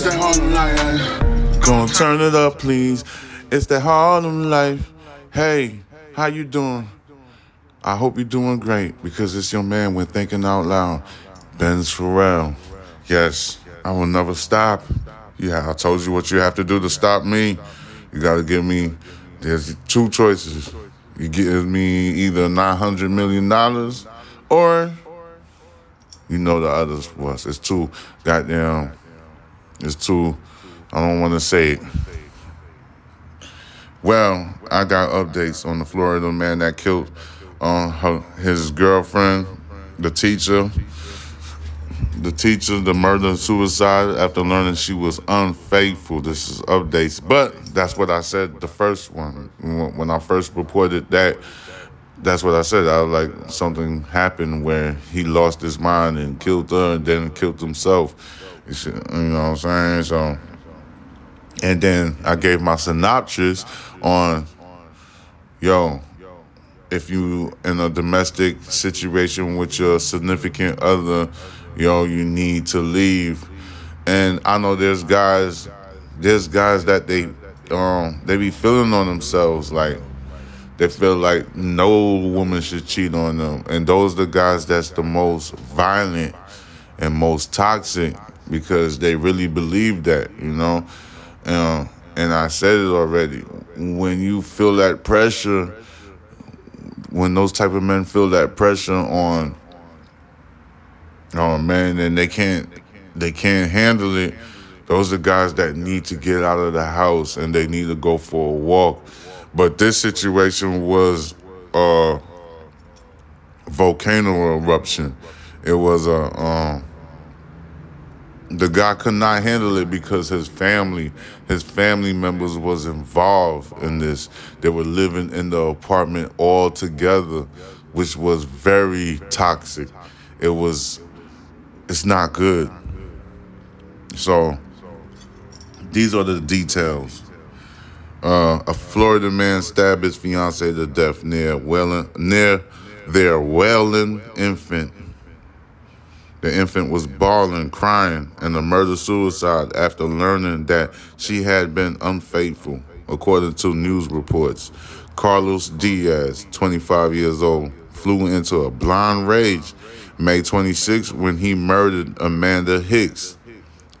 It's that Harlem life. Gonna turn it up, please. It's that Harlem life. Hey, how you doing? I hope you're doing great because it's your man when thinking out loud. Benz Pharrell. Yes, I will never stop. Yeah, I told you what you have to do to stop me. You gotta give me there's two choices. You give me either nine hundred million dollars or you know the others was. It's too goddamn it's too I don't wanna say it. Well, I got updates on the Florida man that killed uh, her, his girlfriend, the teacher, the teacher, the murder and suicide after learning she was unfaithful. This is updates, but that's what I said the first one when I first reported that. That's what I said. I like something happened where he lost his mind and killed her, and then killed himself. You know what I'm saying? So, and then I gave my synopsis on, yo, if you in a domestic situation with your significant other, yo, you need to leave. And I know there's guys, there's guys that they um they be feeling on themselves like they feel like no woman should cheat on them. And those are the guys that's the most violent and most toxic because they really believe that, you know. Um, and I said it already. When you feel that pressure, when those type of men feel that pressure on oh man, and they can't they can't handle it, those are guys that need to get out of the house and they need to go for a walk. But this situation was a volcano eruption. It was a um, the guy could not handle it because his family, his family members was involved in this. They were living in the apartment all together, which was very toxic. It was, it's not good. So, these are the details. Uh, a Florida man stabbed his fiancee to death near Welland, near their Welland infant. The infant was bawling, crying, and a murder suicide after learning that she had been unfaithful, according to news reports. Carlos Diaz, 25 years old, flew into a blind rage May 26 when he murdered Amanda Hicks,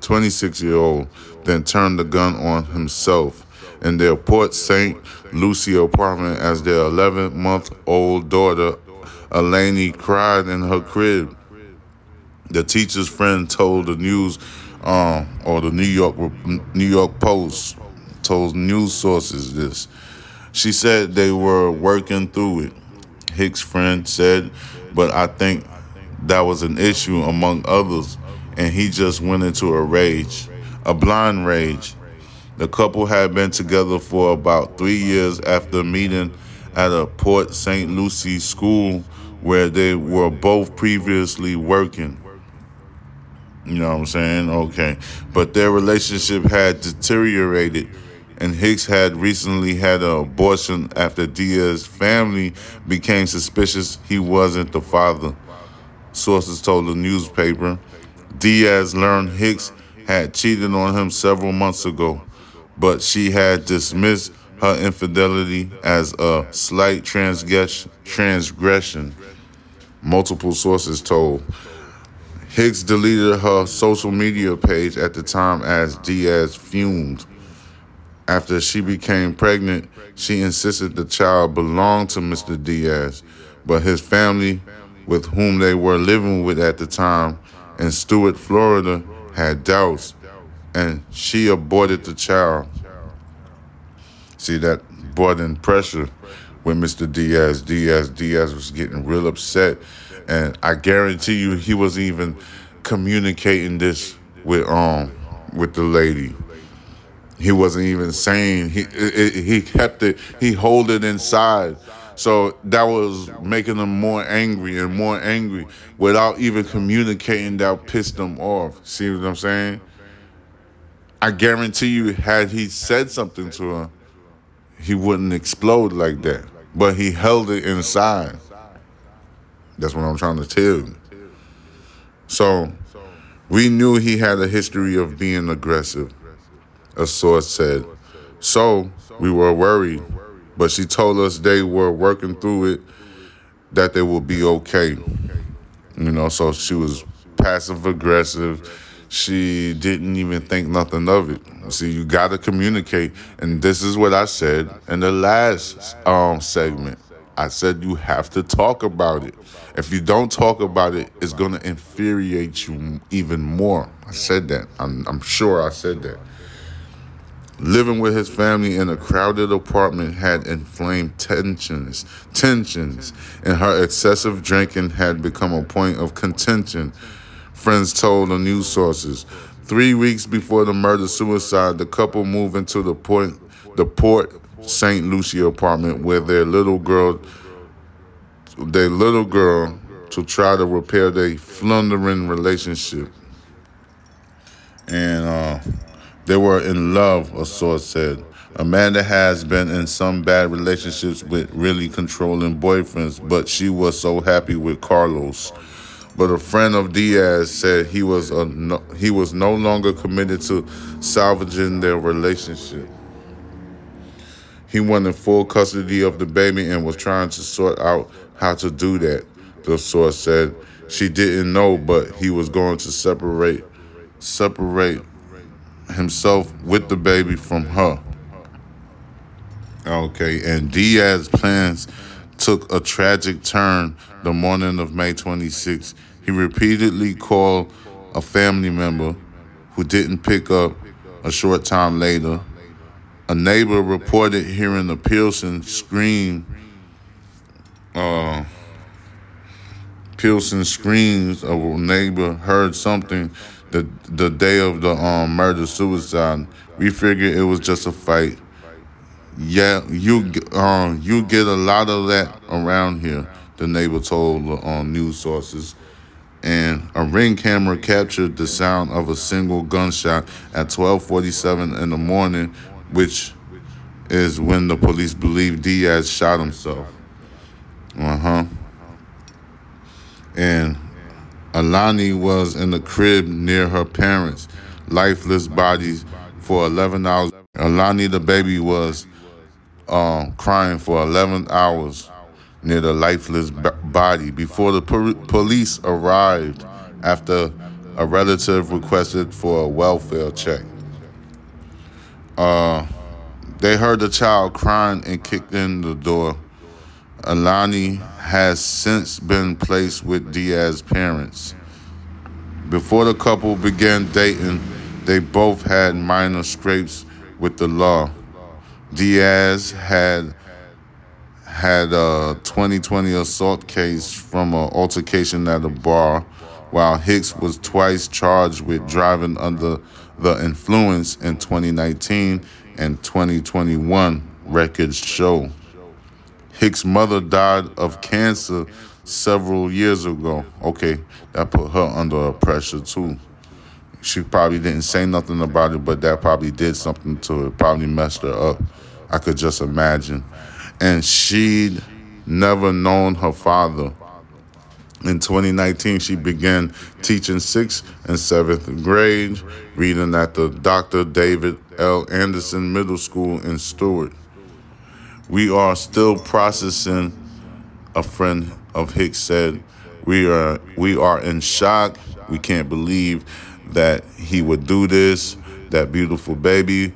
26 year old, then turned the gun on himself in their Port St. Lucie apartment as their 11 month old daughter, Eleni, cried in her crib. The teacher's friend told the news, um, or the New York New York Post told news sources this. She said they were working through it. Hicks' friend said, but I think that was an issue among others, and he just went into a rage, a blind rage. The couple had been together for about three years after meeting at a Port St. Lucie school where they were both previously working. You know what I'm saying? Okay. But their relationship had deteriorated, and Hicks had recently had an abortion after Diaz's family became suspicious he wasn't the father. Sources told the newspaper. Diaz learned Hicks had cheated on him several months ago, but she had dismissed her infidelity as a slight transgression. Multiple sources told. Hicks deleted her social media page at the time as Diaz fumed. After she became pregnant, she insisted the child belonged to Mr. Diaz, but his family, with whom they were living with at the time in Stuart, Florida, had doubts, and she aborted the child. See, that brought in pressure with Mr. Diaz. Diaz, Diaz was getting real upset and I guarantee you he wasn't even communicating this with um with the lady. He wasn't even saying he it, he kept it he hold it inside. So that was making him more angry and more angry without even communicating that pissed him off. See what I'm saying? I guarantee you, had he said something to her, he wouldn't explode like that. But he held it inside. That's what I'm trying to tell you. So, We knew he had a history of being aggressive, a source said. So we were worried, but she told us they were working through it, that they will be okay. You know, so she was passive aggressive. She didn't even think nothing of it. See, you got to communicate. And this is what I said in the last um, segment. I said you have to talk about it. If you don't talk about it, it's to infuriate you even more. I said that. I'm, I'm sure I said that. Living with his family in a crowded apartment had inflamed tensions, tensions, and her excessive drinking had become a point of contention. Friends told the news sources. Three weeks before the murder suicide, the couple moved into the point, the Port St. Lucie apartment where their little girl, their little girl, to try to repair their floundering relationship. And uh, they were in love, a source said. Amanda has been in some bad relationships with really controlling boyfriends, but she was so happy with Carlos. But a friend of Diaz said he was a no, he was no longer committed to salvaging their relationship. He wanted full custody of the baby and was trying to sort out how to do that. The source said she didn't know, but he was going to separate separate himself with the baby from her. Okay, and Diaz's plans took a tragic turn the morning of May 26. He repeatedly called a family member who didn't pick up a short time later. A neighbor reported hearing a Pilsen scream. Uh, Pilsen screams. A neighbor heard something the the day of the um, murder suicide. We figured it was just a fight. Yeah, you um you get a lot of that around here. The neighbor told the um, news sources. And a ring camera captured the sound of a single gunshot at 12:47 in the morning, which is when the police believe Diaz shot himself. Uh huh. And Alani was in the crib near her parents' lifeless bodies for 11 hours. Alani, the baby, was um, crying for 11 hours near the lifeless b- body before the po- police arrived after a relative requested for a welfare check. Uh, they heard the child crying and kicked in the door. Alani has since been placed with Diaz's parents. Before the couple began dating, they both had minor scrapes with the law. Diaz had had a 2020 assault case from an altercation at a bar, while Hicks was twice charged with driving under the influence in 2019 and 2021, records show. Hicks' mother died of cancer several years ago. Okay, that put her under pressure too. She probably didn't say nothing about it, but that probably did something to it. Probably messed her up. I could just imagine. And she'd never known her father. In 2019, she began teaching sixth and seventh grade, reading at the Dr. David L. Anderson Middle School in Stuart. We are still processing, a friend of Hicks said. We are we are in shock. We can't believe that he would do this. That beautiful baby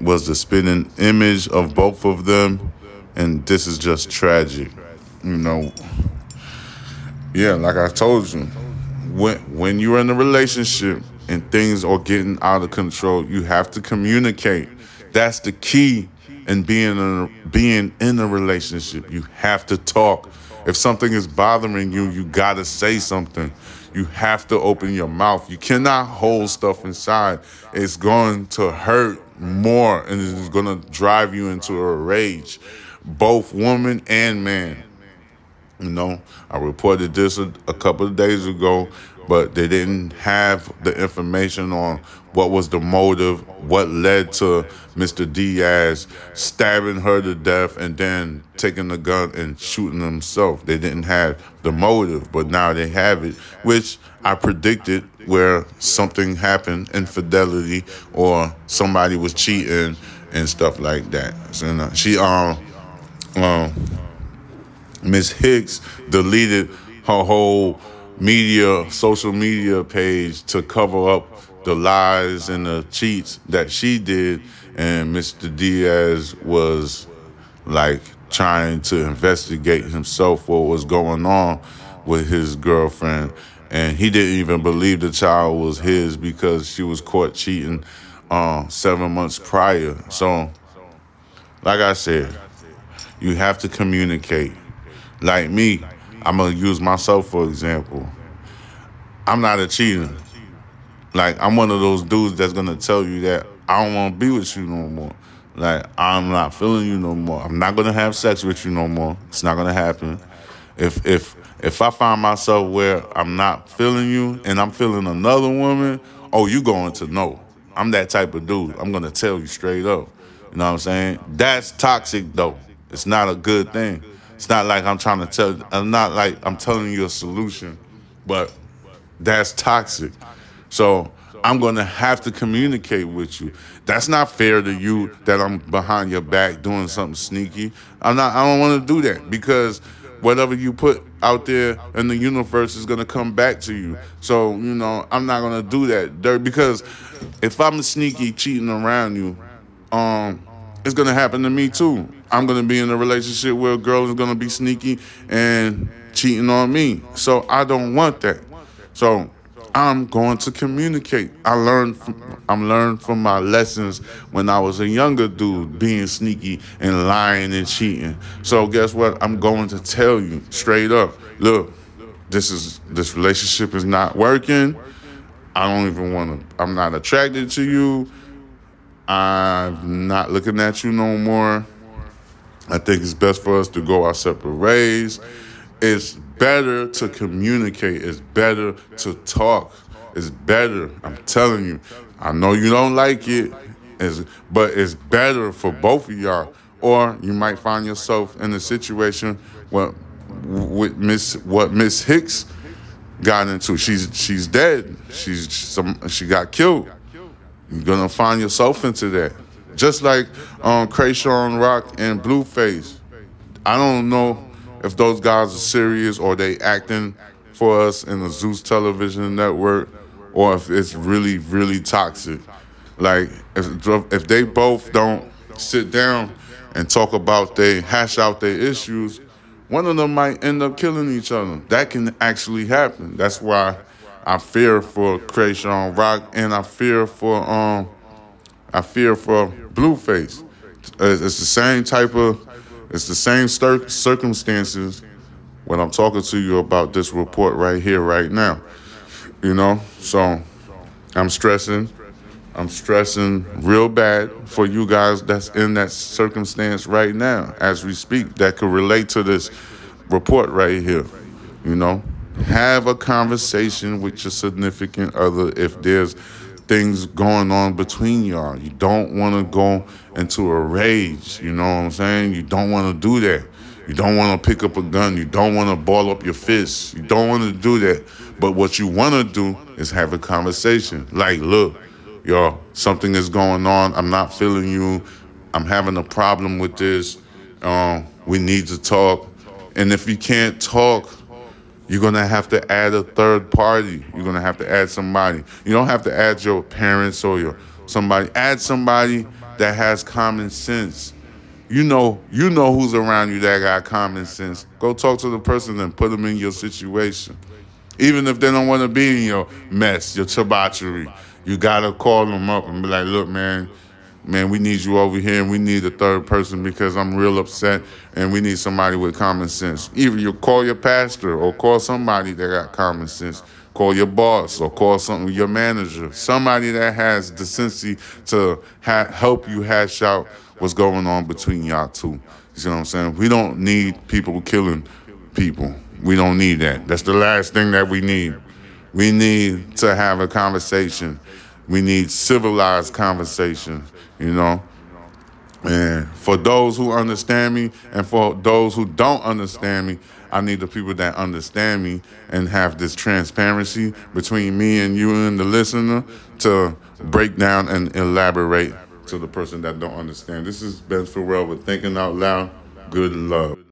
was the spitting image of both of them, and this is just tragic. You know, yeah, like I told you, when when you're in a relationship and things are getting out of control, you have to communicate. That's the key in being in a, being in a relationship. You have to talk. If something is bothering you, you gotta say something. You have to open your mouth. You cannot hold stuff inside. It's going to hurt more and it's gonna drive you into a rage. Both woman and man. You know, I reported this a, a couple of days ago, but they didn't have the information on what was the motive, what led to Mr. Diaz stabbing her to death and then taking the gun and shooting himself. They didn't have the motive, but now they have it, which I predicted where something happened, infidelity, or somebody was cheating and stuff like that. So she um um Miss Hicks deleted her whole media, social media page to cover up the lies and the cheats that she did. And Mr. Diaz was like trying to investigate himself what was going on with his girlfriend. And he didn't even believe the child was his because she was caught cheating uh, seven months prior. So, like I said, you have to communicate. Like me, I'm gonna use myself for example. I'm not a cheater. Like I'm one of those dudes that's gonna tell you that I don't want to be with you no more. Like I'm not feeling you no more. I'm not gonna have sex with you no more. It's not gonna happen. If if if I find myself where I'm not feeling you and I'm feeling another woman, oh, you going to know. I'm that type of dude. I'm gonna tell you straight up. You know what I'm saying? That's toxic though. It's not a good thing. It's not like I'm trying to tell. I'm not like I'm telling you a solution, but that's toxic. So I'm gonna have to communicate with you. That's not fair to you that I'm behind your back doing something sneaky. I'm not. I don't want to do that because whatever you put out there in the universe is gonna come back to you. So you know I'm not gonna do that dirt because if I'm sneaky cheating around you, um, it's gonna happen to me too. I'm gonna be in a relationship where a girl is gonna be sneaky and cheating on me. So I don't want that. So I'm going to communicate. I learned from, I'm learned from my lessons when I was a younger dude being sneaky and lying and cheating. So guess what? I'm going to tell you straight up. Look, this is this relationship is not working. I don't even want to I'm not attracted to you. I'm not looking at you no more. I think it's best for us to go our separate ways. It's better to communicate. It's better to talk. It's better. I'm telling you. I know you don't like it, but it's better for both of y'all. Or you might find yourself in a situation where with Miss what Miss Hicks got into. She's she's dead. She's some she got killed. You're gonna find yourself into that. Just like um Chrisean Rock and Blueface. I don't know if those guys are serious or they acting for us in the Zeus television network or if it's really, really toxic. Like if if they both don't sit down and talk about they hash out their issues, one of them might end up killing each other. That can actually happen. That's why I fear for Chrisean Rock and I fear for um I fear for Blueface. It's the same type of it's the same cir- circumstances when I'm talking to you about this report right here, right now. You know, so I'm stressing. I'm stressing real bad for you guys that's in that circumstance right now as we speak that could relate to this report right here. You know, have a conversation with your significant other if there's things going on between y'all. You don't want to go into a rage. You know what I'm saying? You don't want to do that. You don't want to pick up a gun. You don't want to ball up your fists. You don't want to do that. But what you want to do is have a conversation. Like, look, y'all, something is going on. I'm not feeling you. I'm having a problem with this. Um, we need to talk. And if you can't talk, you're gonna have to add a third party. You're gonna have to add somebody. You don't have to add your parents or your somebody. Add somebody that has common sense. You know, you know who's around you that got common sense. Go talk to the person and put them in your situation. Even if they don't want to be in your mess, your debauchery, you gotta call them up and be like, "Look, man, man, we need you over here and we need a third person because I'm real upset and we need somebody with common sense. Either you call your pastor or call somebody that got common sense. Call your boss or call something your manager. Somebody that has decency to ha- help you hash out what's going on between y'all two. You see what I'm saying? We don't need people killing people. We don't need that. That's the last thing that we need. We need to have a conversation We need civilized conversation, you know. And for those who understand me and for those who don't understand me, I need the people that understand me and have this transparency between me and you and the listener to break down and elaborate to the person that don't understand. This is Ben Farrell with Thinking Out Loud. Good love.